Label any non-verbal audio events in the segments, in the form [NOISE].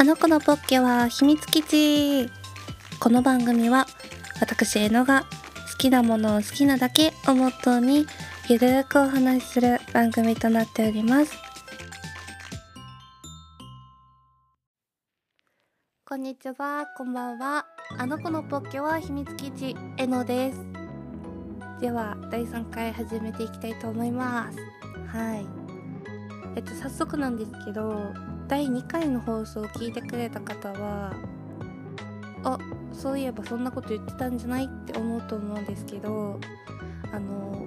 あの子のポッケは秘密基地。この番組は私えのが好きなものを好きなだけをモットーにゆるーくお話しする番組となっております。こんにちはこんばんは。あの子のポッケは秘密基地えのです。では第3回始めていきたいと思います。はい。えっと早速なんですけど第2回の放送を聞いてくれた方はあそういえばそんなこと言ってたんじゃないって思うと思うんですけどあの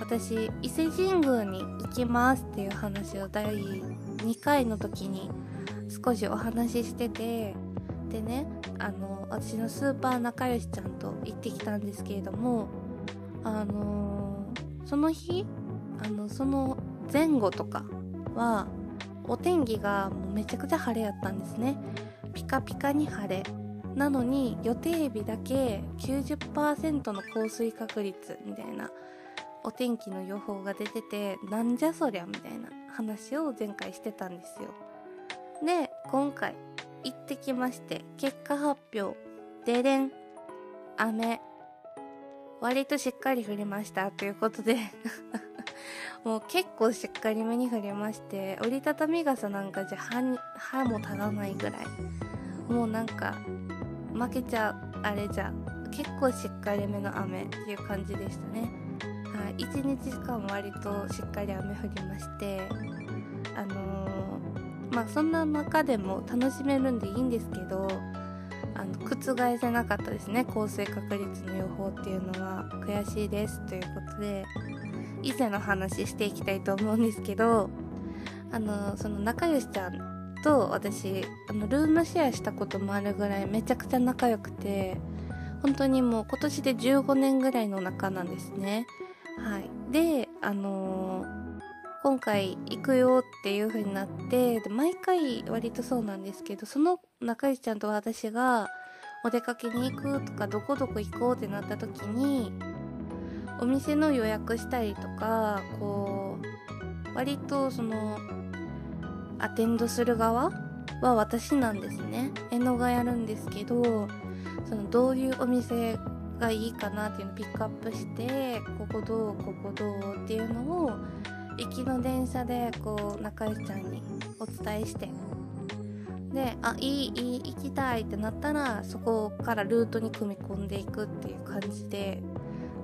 私伊勢神宮に行きますっていう話を第2回の時に少しお話ししててでねあの私のスーパー仲良しちゃんと行ってきたんですけれどもあのその日あのその前後とかはお天気がもうめちゃくちゃ晴れやったんですね。ピカピカに晴れ。なのに予定日だけ90%の降水確率みたいなお天気の予報が出ててなんじゃそりゃみたいな話を前回してたんですよ。で今回行ってきまして結果発表。ででん。雨。割としっかり降りましたということで。[LAUGHS] もう結構しっかりめに降りまして折りたたみ傘なんかじゃ歯も足らないぐらい。もうなんか負けちゃうあれじゃ結構しっかりめの雨っていう感じでしたね。はい1日間割としっかり雨降りましてあのー、まあそんな中でも楽しめるんでいいんですけど覆せなかったですね。降水確率の予報っていうのは。悔しいですということで以前の話していきたいと思うんですけどあのその仲良しちゃんと私あのルームシェアしたこともあるぐらいめちゃくちゃ仲良くて本当にもう今年で15年ぐらいの仲なんですね。はい。であのー、今回行くよっていう風になってで毎回割とそうなんですけどその仲良しちゃんと私がお出かけに行くとかどこどこ行こうってなった時にお店の予約したりとかこう割とそのアテンドする側は私なんですね。絵のがやるんですけどそのどういうお店がいいかなっていうのをピックアップしてここどうここどうっていうのを行きの電車でこう仲良しちゃんにお伝えしてであいいいい行きたいってなったらそこからルートに組み込んでいくっていう感じで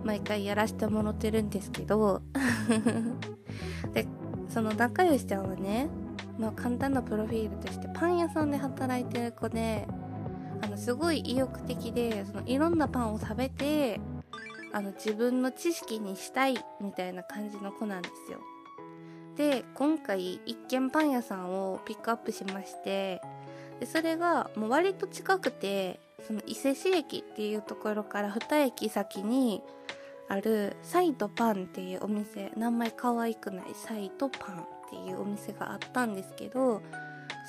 毎回やらせてもらってるんですけど [LAUGHS] でその仲良しちゃんはね、まあ、簡単なプロフィールとしてパン屋さんで働いてる子であのすごい意欲的でそのいろんなパンを食べてあの自分の知識にしたいみたいな感じの子なんですよ。で今回一軒パン屋さんをピックアップしましてでそれがもう割と近くてその伊勢市駅っていうところから2駅先にあるサイとパンっていうお店。名前可愛くないサイとパンっていうお店があったんですけど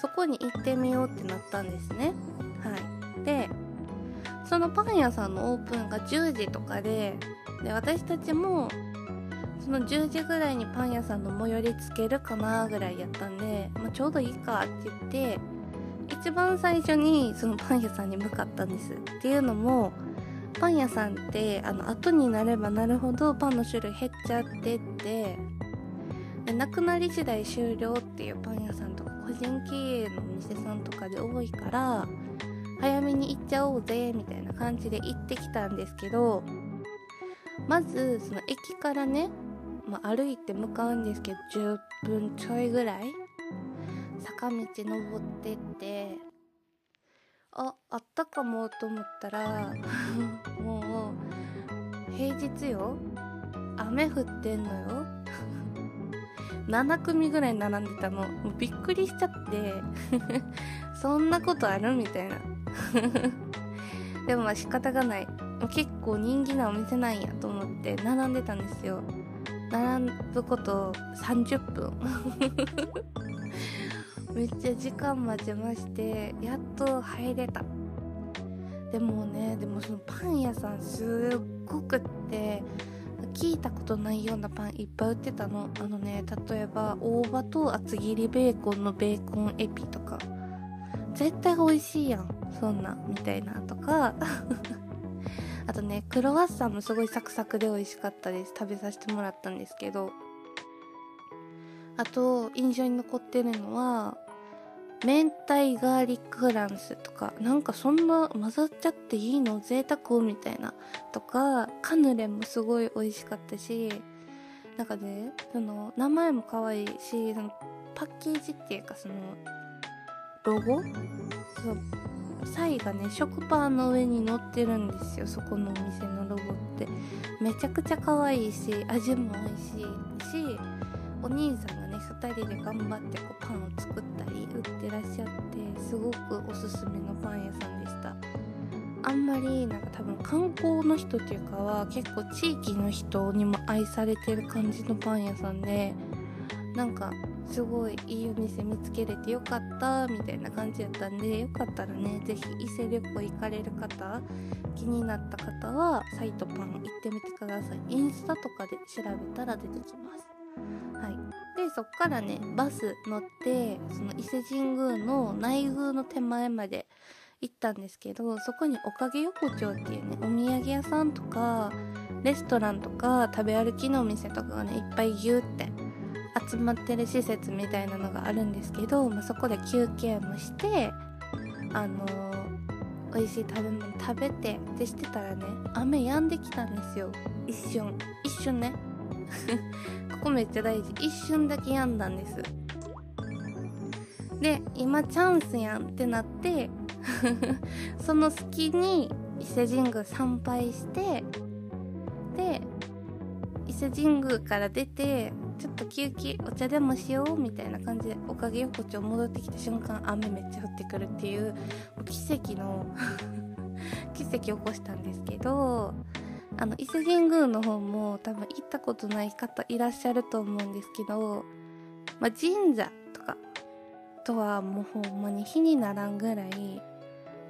そこに行ってみようってなったんですね。はい。でそのパン屋さんのオープンが10時とかでで私たちもその10時ぐらいにパン屋さんの最寄りつけるかなぐらいやったんで、まあ、ちょうどいいかって言って一番最初にそのパン屋さんに向かったんですっていうのもパン屋さんってあの後になればなるほどパンの種類減っちゃってってでなくなり次第終了っていうパン屋さんとか個人経営のお店さんとかで多いから早めに行っちゃおうぜみたいな感じで行ってきたんですけどまずその駅からね、まあ、歩いて向かうんですけど10分ちょいぐらい坂道登ってってああったかもと思ったら [LAUGHS] もう平日よ。雨降ってんのよ。[LAUGHS] 7組ぐらい並んでたの。もうびっくりしちゃって。[LAUGHS] そんなことあるみたいな。でもまあ仕方がない。結構人気なお店なんやと思って並んでたんですよ。並ぶこと30分。めっちゃ時間待ちましてやっと入れた。でもねでもそのパン屋さんすっごくって聞いたことないようなパンいっぱい売ってたの。あのね例えば大葉と厚切りベーコンのベーコンエピとか。絶対美味しいやんそんなみたいなとか。[LAUGHS] あとねクロワッサンもすごいサクサクで美味しかったです。食べさせてもらったんですけど。あと印象に残ってるのは明太ガーリックフランスとかなんかそんな混ざっちゃっていいの贅沢みたいなとかカヌレもすごい美味しかったしなんかねその名前も可愛いしそのパッケージっていうかそのロゴ？そうサイがね食パンの上に乗ってるんですよそこのお店のロゴって。めちゃくちゃ可愛いし味も美味しいしお兄さんが2人で頑張ってこうパンを作ったり売ってらっしゃってすごくおすすめのパン屋さんでした。あんまりなんか多分観光の人っていうかは結構地域の人にも愛されてる感じのパン屋さんでなんかすごいいいお店見つけれてよかったみたいな感じやったんでよかったらね是非伊勢旅行行かれる方気になった方はサイトパン行ってみてください。インスタとかで調べたら出てきます。はい。でそっからねバス乗ってその伊勢神宮の内宮の手前まで行ったんですけどそこにおかげ横丁っていうねお土産屋さんとかレストランとか食べ歩きのお店とかがねいっぱいギューって集まってる施設みたいなのがあるんですけど、まあ、そこで休憩もしてあのー、美味しい食べ物食べてってしてたらね雨止んできたんですよ。一瞬。一瞬ね。ここめっちゃ大事。一瞬だけ止んだんです。で今チャンスやんってなって [LAUGHS] その隙に伊勢神宮参拝してで伊勢神宮から出てちょっと休憩お茶でもしようみたいな感じでおかげ横丁戻ってきた瞬間雨めっちゃ降ってくるっていう奇跡の [LAUGHS] 奇跡起こしたんですけどあの伊勢神宮の方も多分行ったことない方いらっしゃると思うんですけど、まあ、神社とかとはもうほんまに火にならんぐらい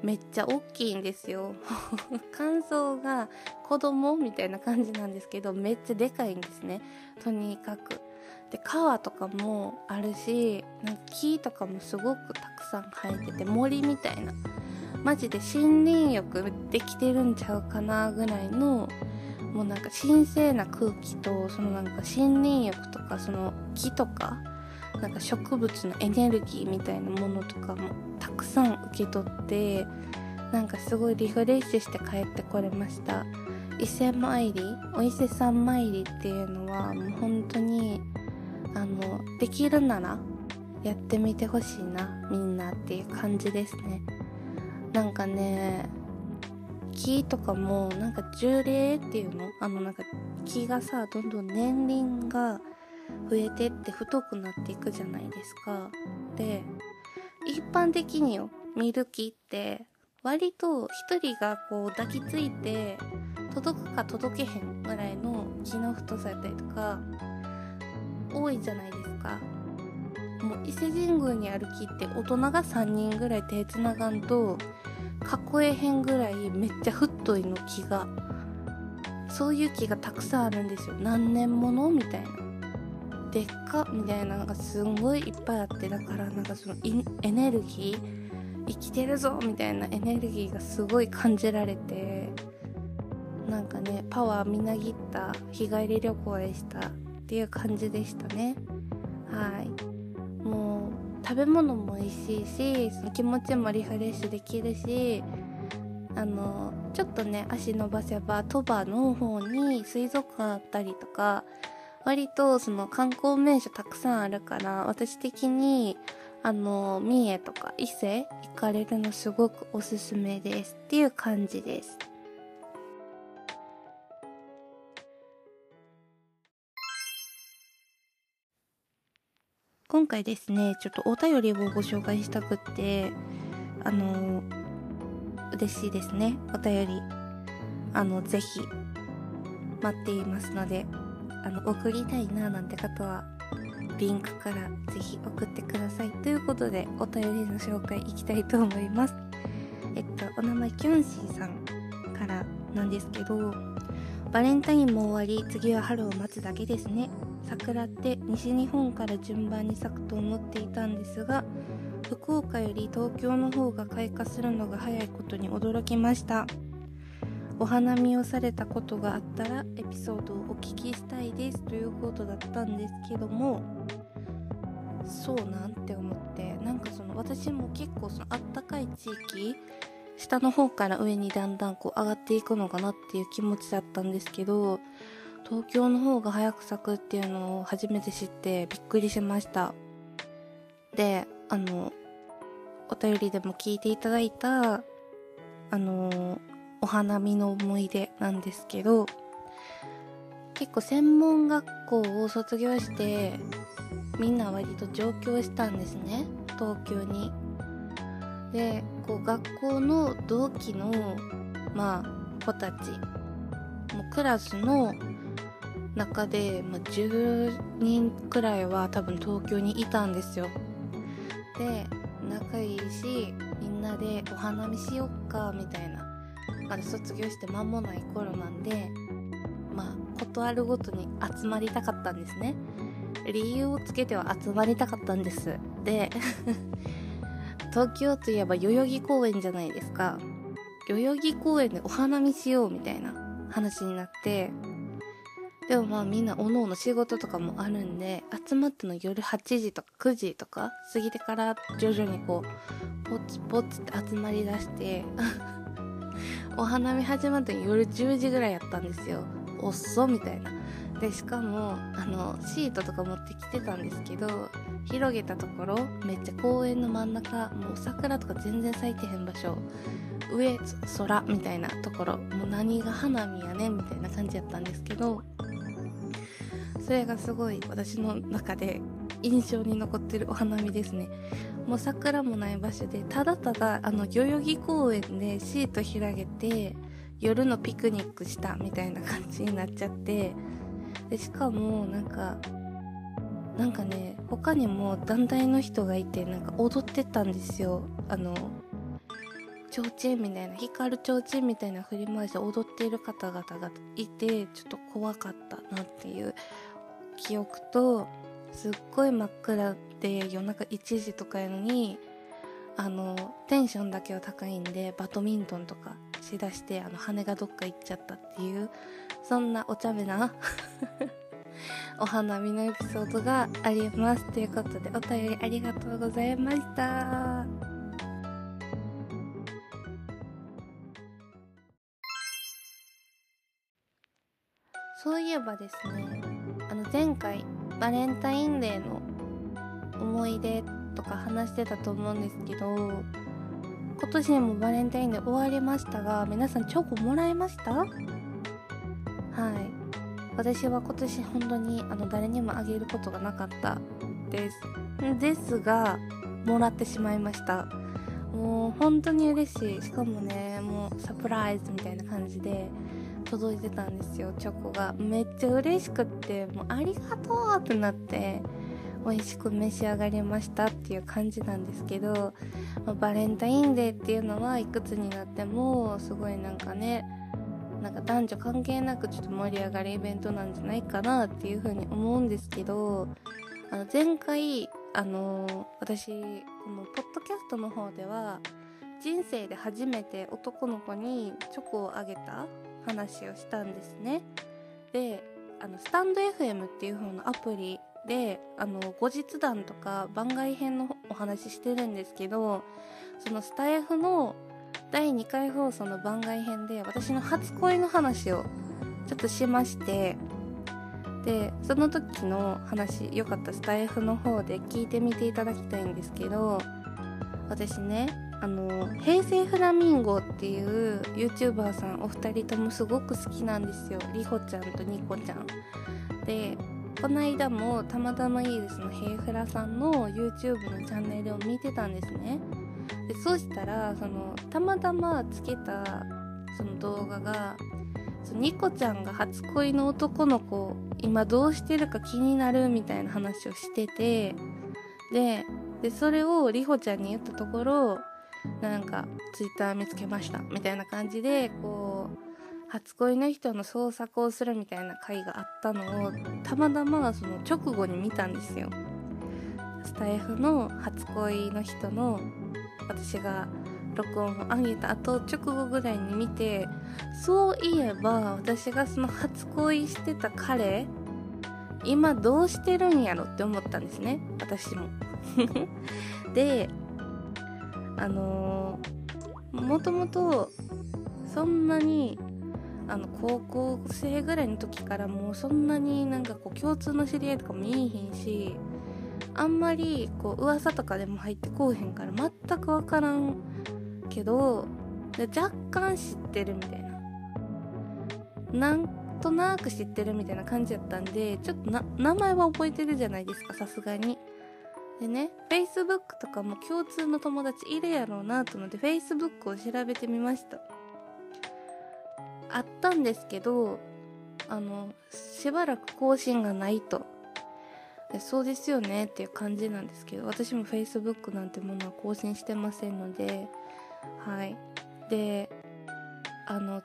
めっちゃ大きいんですよ。[LAUGHS] 感想が子供みたいな感じなんですけどめっちゃでかいんですね。とにかく。で川とかもあるしなんか木とかもすごくたくさん生えてて森みたいなマジで森林浴できてるんちゃうかなぐらいのもうなんか神聖な空気とそのなんか森林浴とかその木とかなんか植物のエネルギーみたいなものとかもたくさん受け取ってなんかすごいリフレッシュして帰ってこれました。伊勢参りお伊勢さん参りっていうのはもう本当にあのできるならやってみてほしいなみんなっていう感じですね。なんかね木とかもなんか樹齢っていうのあのなんか木がさどんどん年輪が増えてって太くなっていくじゃないですか。で一般的によ見る木って割と一人がこう抱きついて届くか届けへんぐらいの木の太さやったりとか多いじゃないですか。もう伊勢神宮にある木って大人が3人ぐらい手つながんと囲えへんぐらいめっちゃ太いの木がそういう木がたくさんあるんですよ。何年ものみたいな。でっかみたいなのがすんごいいっぱいあってだからなんかそのエネルギー生きてるぞみたいなエネルギーがすごい感じられてなんかねパワーみなぎった日帰り旅行でしたっていう感じでしたね。はい。食べ物も美味しいし気持ちもリフレッシュできるしあのちょっとね足伸ばせば鳥羽の方に水族館あったりとか割とその観光名所たくさんあるから私的にあの三重とか伊勢行かれるのすごくおすすめですっていう感じです。今回ですねちょっとお便りをご紹介したくってあの嬉しいですね。お便り。あのぜひ待っていますのであの送りたいななんて方はリンクからぜひ送ってください。ということでお便りの紹介いきたいと思います。えっとお名前キョンシーさんからなんですけどバレンタインも終わり次は春を待つだけですね。桜って西日本から順番に咲くと思っていたんですが福岡より東京の方が開花するのが早いことに驚きました。お花見をされたことがあったらエピソードをお聞きしたいです。ということだったんですけどもそうなんて思ってなんかその私も結構そのあったかい地域下の方から上にだんだんこう上がっていくのかなっていう気持ちだったんですけど東京の方が早く咲くっていうのを初めて知ってびっくりしました。であのお便りでも聞いていただいたあのお花見の思い出なんですけど結構専門学校を卒業してみんな割と上京したんですね東京に。でこう学校の同期のまあ子たちもうクラスの中で、まあ、10人くらいは多分東京にいたんですよ。で仲いいしみんなでお花見しよっかみたいな。まだ卒業して間もない頃なんでまあ断るごとに集まりたかったんですね。理由をつけては集まりたかったんです。で [LAUGHS] 東京といえば代々木公園じゃないですか。代々木公園でお花見しようみたいな話になってでもまあみんなおのおの仕事とかもあるんで集まったの夜8時とか9時とか過ぎてから徐々にこうポツポツって集まりだして [LAUGHS] お花見始まったの夜10時ぐらいやったんですよ。遅っそみたいな。でしかもあのシートとか持ってきてたんですけど広げたところめっちゃ公園の真ん中もう桜とか全然咲いてへん場所上空みたいなところもう何が花見やねんみたいな感じやったんですけどそれがすごい私の中で印象に残ってるお花見ですね。もう桜もない場所でただただあの代々木公園でシート広げて夜のピクニックしたみたいな感じになっちゃってでしかもなんかなんかね他にも団体の人がいてなんか踊ってたんですよ。あの提灯みたいな光る提灯みたいな振り回して踊っている方々がいてちょっと怖かったなっていう記憶とすっごい真っ暗で夜中1時とかやのにあのテンションだけは高いんでバドミントンとかしだしてあの羽がどっか行っちゃったっていうそんなお茶目な [LAUGHS] お花見のエピソードがありますということでお便りありがとうございました。そういえばですね前回バレンタインデーの思い出とか話してたと思うんですけど今年もバレンタインデー終わりましたが皆さんチョコもらいました？はい。私は今年本当にあの誰にもあげることがなかったです。ですがもらってしまいました。もう本当に嬉しい。しかもねもうサプライズみたいな感じで届いてたんですよチョコが。めっちゃ嬉しくってもうありがとうってなって美味しく召し上がりましたっていう感じなんですけど、まあ、バレンタインデーっていうのはいくつになってもすごいなんかねなんか男女関係なくちょっと盛り上がるイベントなんじゃないかなっていう風に思うんですけどあの前回あの、私このポッドキャストの方では人生で初めて男の子にチョコをあげた話をしたんですね。であのスタンド FM っていう風なアプリであの後日談とか番外編のお話してるんですけどそのスタイフの第2回放送の番外編で私の初恋の話をちょっとしましてでその時の話よかったスタイフの方で聞いてみていただきたいんですけど私ねあの平成フラミンゴっていう YouTuber さんお二人ともすごく好きなんですよ。りほちゃんとにこちゃん。でこの間もたまたまいいですのヘイフラさんの YouTube のチャンネルを見てたんですね。でそうしたらそのたまたまつけたその動画がそのニコちゃんが初恋の男の子今どうしてるか気になるみたいな話をしててでそれをりほちゃんに言ったところなんかツイッター見つけました。みたいな感じでこう初恋の人の創作をするみたいな回があったのをたまたまその直後に見たんですよ。スタイフの初恋の人の私が録音を上げた後直後ぐらいに見てそういえば私がその初恋してた彼今どうしてるんやろって思ったんですね。私も。[LAUGHS] であのー、もともとそんなにあの高校生ぐらいの時からもうそんなになんかこう共通の知り合いとかもいいひんしあんまりこう噂とかでも入ってこうへんから全く分からんけど若干知ってるみたいな。なんとなく知ってるみたいな感じやったんでちょっと名前は覚えてるじゃないですかさすがに。でね Facebook とかも共通の友達いるやろうなと思って Facebook を調べてみました。あったんですけどあのしばらく更新がないと。そうですよねっていう感じなんですけど私も Facebook なんてものは更新してませんのではい。であの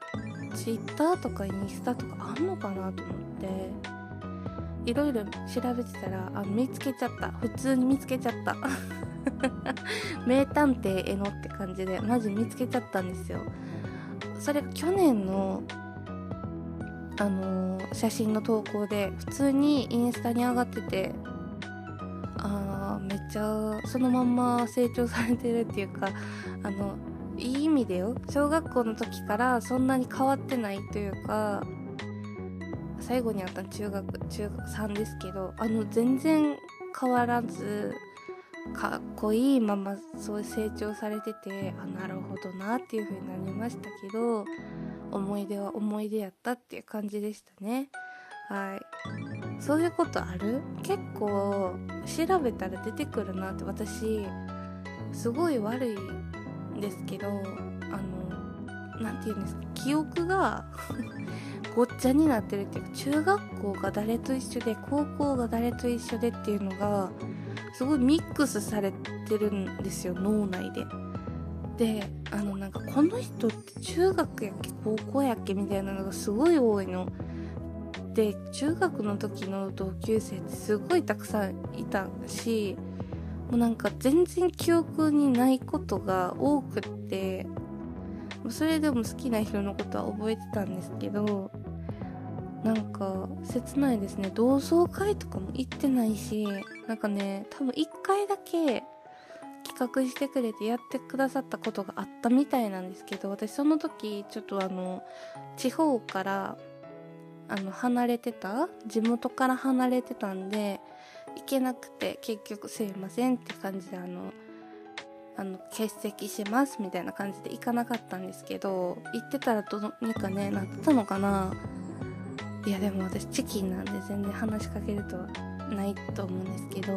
Twitter とかインスタとかあんのかなと思って。いろいろ調べてたらあ見つけちゃった。普通に見つけちゃった。[LAUGHS] 名探偵えのって感じでマジ見つけちゃったんですよ。それ去年のあのー、写真の投稿で普通にインスタに上がっててあーめっちゃそのまんま成長されてるっていうかあのいい意味でよ。小学校の時からそんなに変わってないというか最後にあった中学中学3ですけどあの全然変わらずかっこいいままそう成長されててあなるほどなっていう風になりましたけど思い出は思い出やったっていう感じでしたね。はい。そういうことある？結構調べたら出てくるなって私すごい悪いんですけどあの何て言うんですか？記憶がごっちゃになってるっていうか中学校が誰と一緒で高校が誰と一緒でっていうのがすごいミックスされてるんですよ脳内で。であのなんかこの人って中学やっけ高校やっけみたいなのがすごい多いの。で中学の時の同級生ってすごいたくさんいたしもうなんか全然記憶にないことが多くってそれでも好きな人のことは覚えてたんですけどなんか切ないですね。同窓会とかも行ってないしなんかね多分1回だけ企画してくれてやってくださったことがあったみたいなんですけど私その時ちょっとあの地方からあの離れてた地元から離れてたんで行けなくて結局すいませんって感じであのあの欠席しますみたいな感じで行かなかったんですけど行ってたらどうにかねなってたのかな。いやでも私チキンなんで全然話しかけるとないと思うんですけど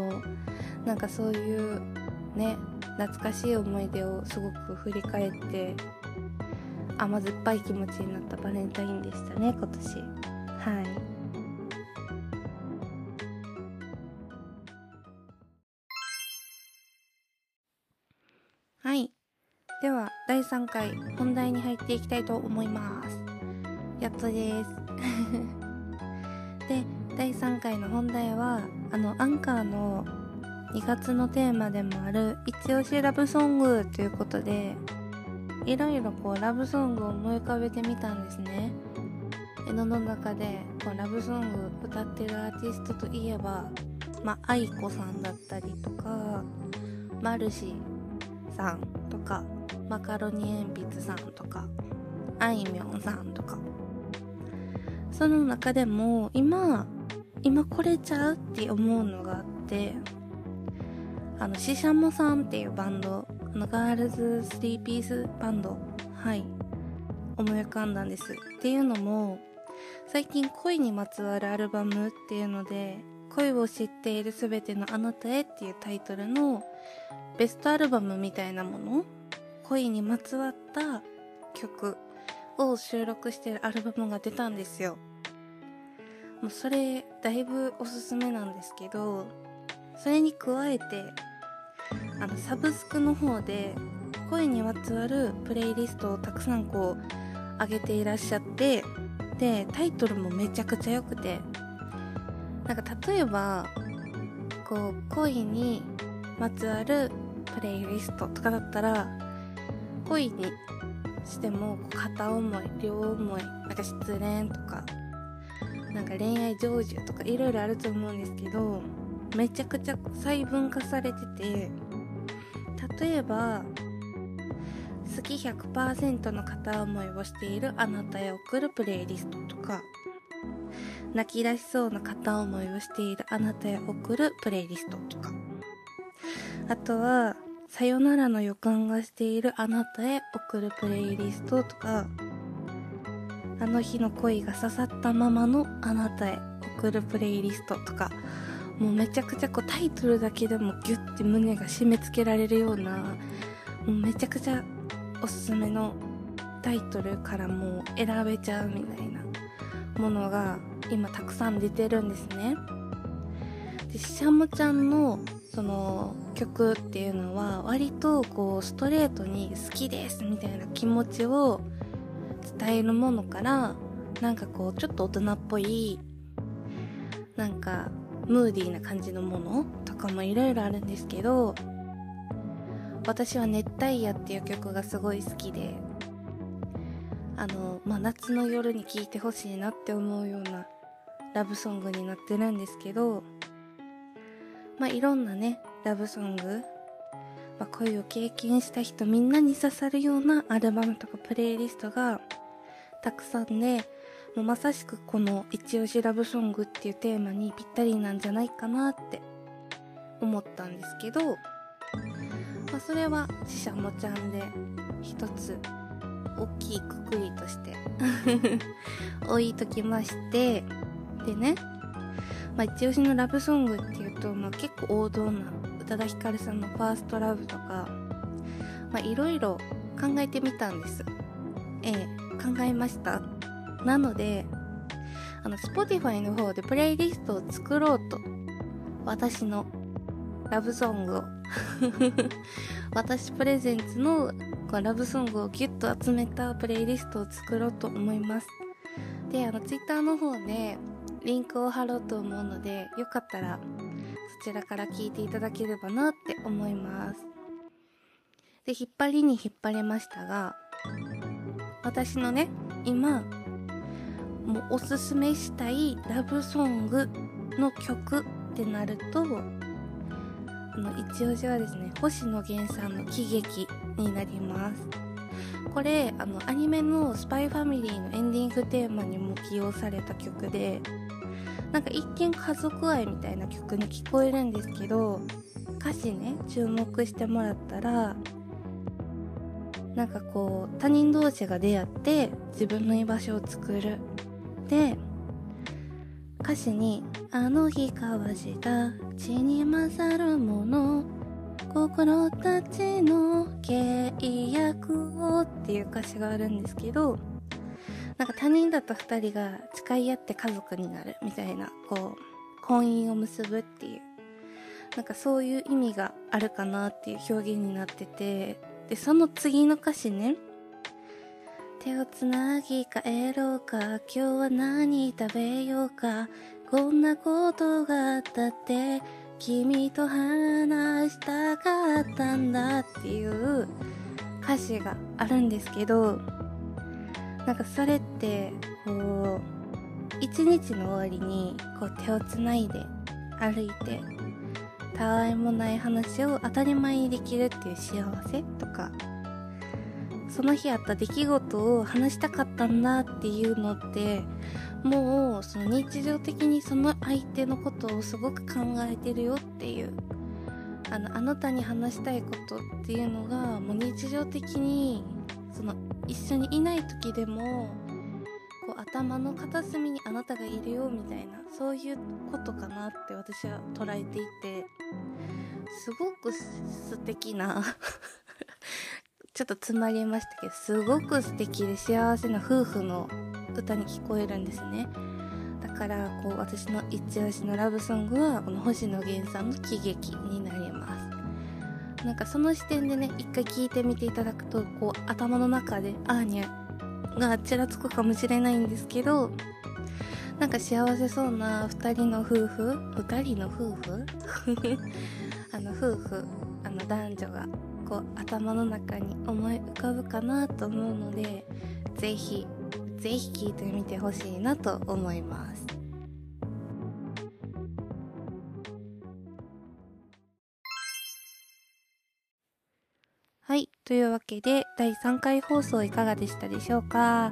なんかそういうね懐かしい思い出をすごく振り返って甘酸っぱい気持ちになったバレンタインでしたね今年。はい。はい。では第3回本題に入っていきたいと思います。やっとです。[LAUGHS] で第3回の本題はあのアンカーの2月のテーマでもある一押しラブソングということでいろいろこうラブソングを思い浮かべてみたんですね。絵の中でこうラブソング歌ってるアーティストといえばまあ愛子さんだったりとかマルシさんとかマカロニ鉛筆さんとかあいみょんさんとかその中でも今今これちゃうって思うのがあってあのシシャモさんっていうバンドあのガールズ3ピースバンドはい。思い浮かんだんです。っていうのも最近恋にまつわるアルバムっていうので恋を知っているすべてのあなたへっていうタイトルのベストアルバムみたいなもの恋にまつわった曲を収録してるアルバムが出たんですよ。もうそれだいぶおすすめなんですけどそれに加えてあのサブスクの方で声にまつわるプレイリストをたくさんこう上げていらっしゃってでタイトルもめちゃくちゃ良くてなんか例えばこう恋にまつわるプレイリストとかだったら恋にしても片思い両思いなんか失恋とかなんか恋愛成就とかいろいろあると思うんですけどめちゃくちゃ細分化されてて例えば好き100%の片思いをしているあなたへ送るプレイリストとか泣き出しそうな片思いをしているあなたへ送るプレイリストとかあとはさよならの予感がしているあなたへ送るプレイリストとか。あの日の恋が刺さったままのあなたへ送るプレイリストとか。もうめちゃくちゃこうタイトルだけでもギュッて胸が締め付けられるようなもうめちゃくちゃおすすめのタイトルからもう選べちゃうみたいな。ものが今たくさん出てるんですね。でシャムちゃんのその曲っていうのは割とこうストレートに好きですみたいな気持ちを伝えるものからなんかこうちょっと大人っぽいなんかムーディーな感じのものとかもいろいろあるんですけど私は「熱帯夜」っていう曲がすごい好きであの、まあ、夏の夜に聴いてほしいなって思うようなラブソングになってるんですけどまあいろんなねラブソング、まあ、恋を経験した人みんなに刺さるようなアルバムとかプレイリストがたくさんでもうまさしくこの「一押しラブソング」っていうテーマにぴったりなんじゃないかなって思ったんですけど、まあ、それは死者もちゃんで一つ大きいくくりとして [LAUGHS] 置いときましてでねまあ、一押しのラブソングっていうと、まあ、結構王道な宇多田ヒカルさんの「ファーストラブとかまいろいろ考えてみたんです。ええ考えました。なのであの Spotify の方でプレイリストを作ろうと私のラブソングを。[LAUGHS] 私プレゼンツのラブソングをギュッと集めたプレイリストを作ろうと思います。であの Twitter の方でリンクを貼ろうと思うのでよかったらそちらから聞いていただければなって思います。で引っ張りに引っ張れましたが私のね今もうおすすめしたいラブソングの曲ってなるとあの一押しはですね星野源さんの喜劇になります。これあのアニメの「スパイファミリーのエンディングテーマにも起用された曲でなんか一見家族愛みたいな曲に聞こえるんですけど歌詞ね注目してもらったらなんかこう他人同士が出会って自分の居場所を作る。で歌詞に「あの日交わした血に勝るもの心たちの契約を」っていう歌詞があるんですけどなんか他人だった2人が誓い合って家族になるみたいなこう婚姻を結ぶっていうなんかそういう意味があるかなっていう表現になっててでその次の歌詞ね手をつなぎ帰ろうか今日は何食べようかこんなことがあったって君と話したかったんだっていう歌詞があるんですけどなんかそれってこう一日の終わりにこう手をつないで歩いてたわいもない話を当たり前にできるっていう幸せとかその日あった出来事を話したかったんだっていうのってもうその日常的にその相手のことをすごく考えてるよっていう。あのあなたに話したいことっていうのがもう日常的にその一緒にいない時でもこう頭の片隅にあなたがいるよみたいなそういうことかなって私は捉えていてすごく素敵な [LAUGHS] ちょっと詰まりましたけどすごく素敵で幸せな夫婦の歌に聞こえるんですね。だからこう私の一押しのラブソングはこの星野源さんの喜劇になります。なんかその視点でね一回聞いてみていただくとこう頭の中でアーニャがちらつくかもしれないんですけどなんか幸せそうな2人の夫婦2人 [LAUGHS] の夫婦？あの夫婦あの男女がこう頭の中に思い浮かぶかなと思うのでぜひぜひ聞いてみてほしいなと思います。はい。というわけで第3回放送いかがでしたでしょうか？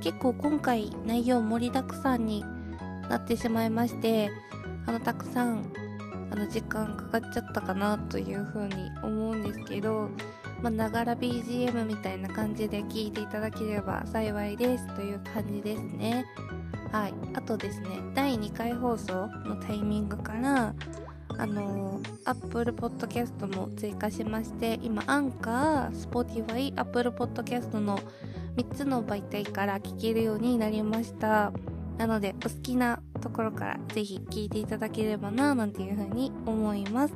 結構今回内容盛りだくさんになってしまいましてあのたくさんあの時間かかっちゃったかなというふうに思うんですけどまながら BGM みたいな感じで聞いていただければ幸いですという感じですね。はい、あとですね第2回放送のタイミングからあの Apple Podcast も追加しまして今アンカー、Spotify、Apple Podcast の3つの媒体から聞けるようになりました。なのでお好きなところからぜひ聞いていただければななんていうふうに思います。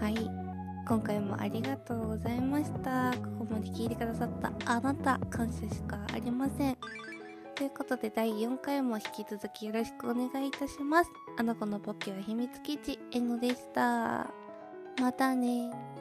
はい。今回もありがとうございました。ここまで聞いてくださったあなた感謝しかありません。ということで第4回も引き続きよろしくお願いいたします。あの子のポッケは秘密基地 N でした。またね。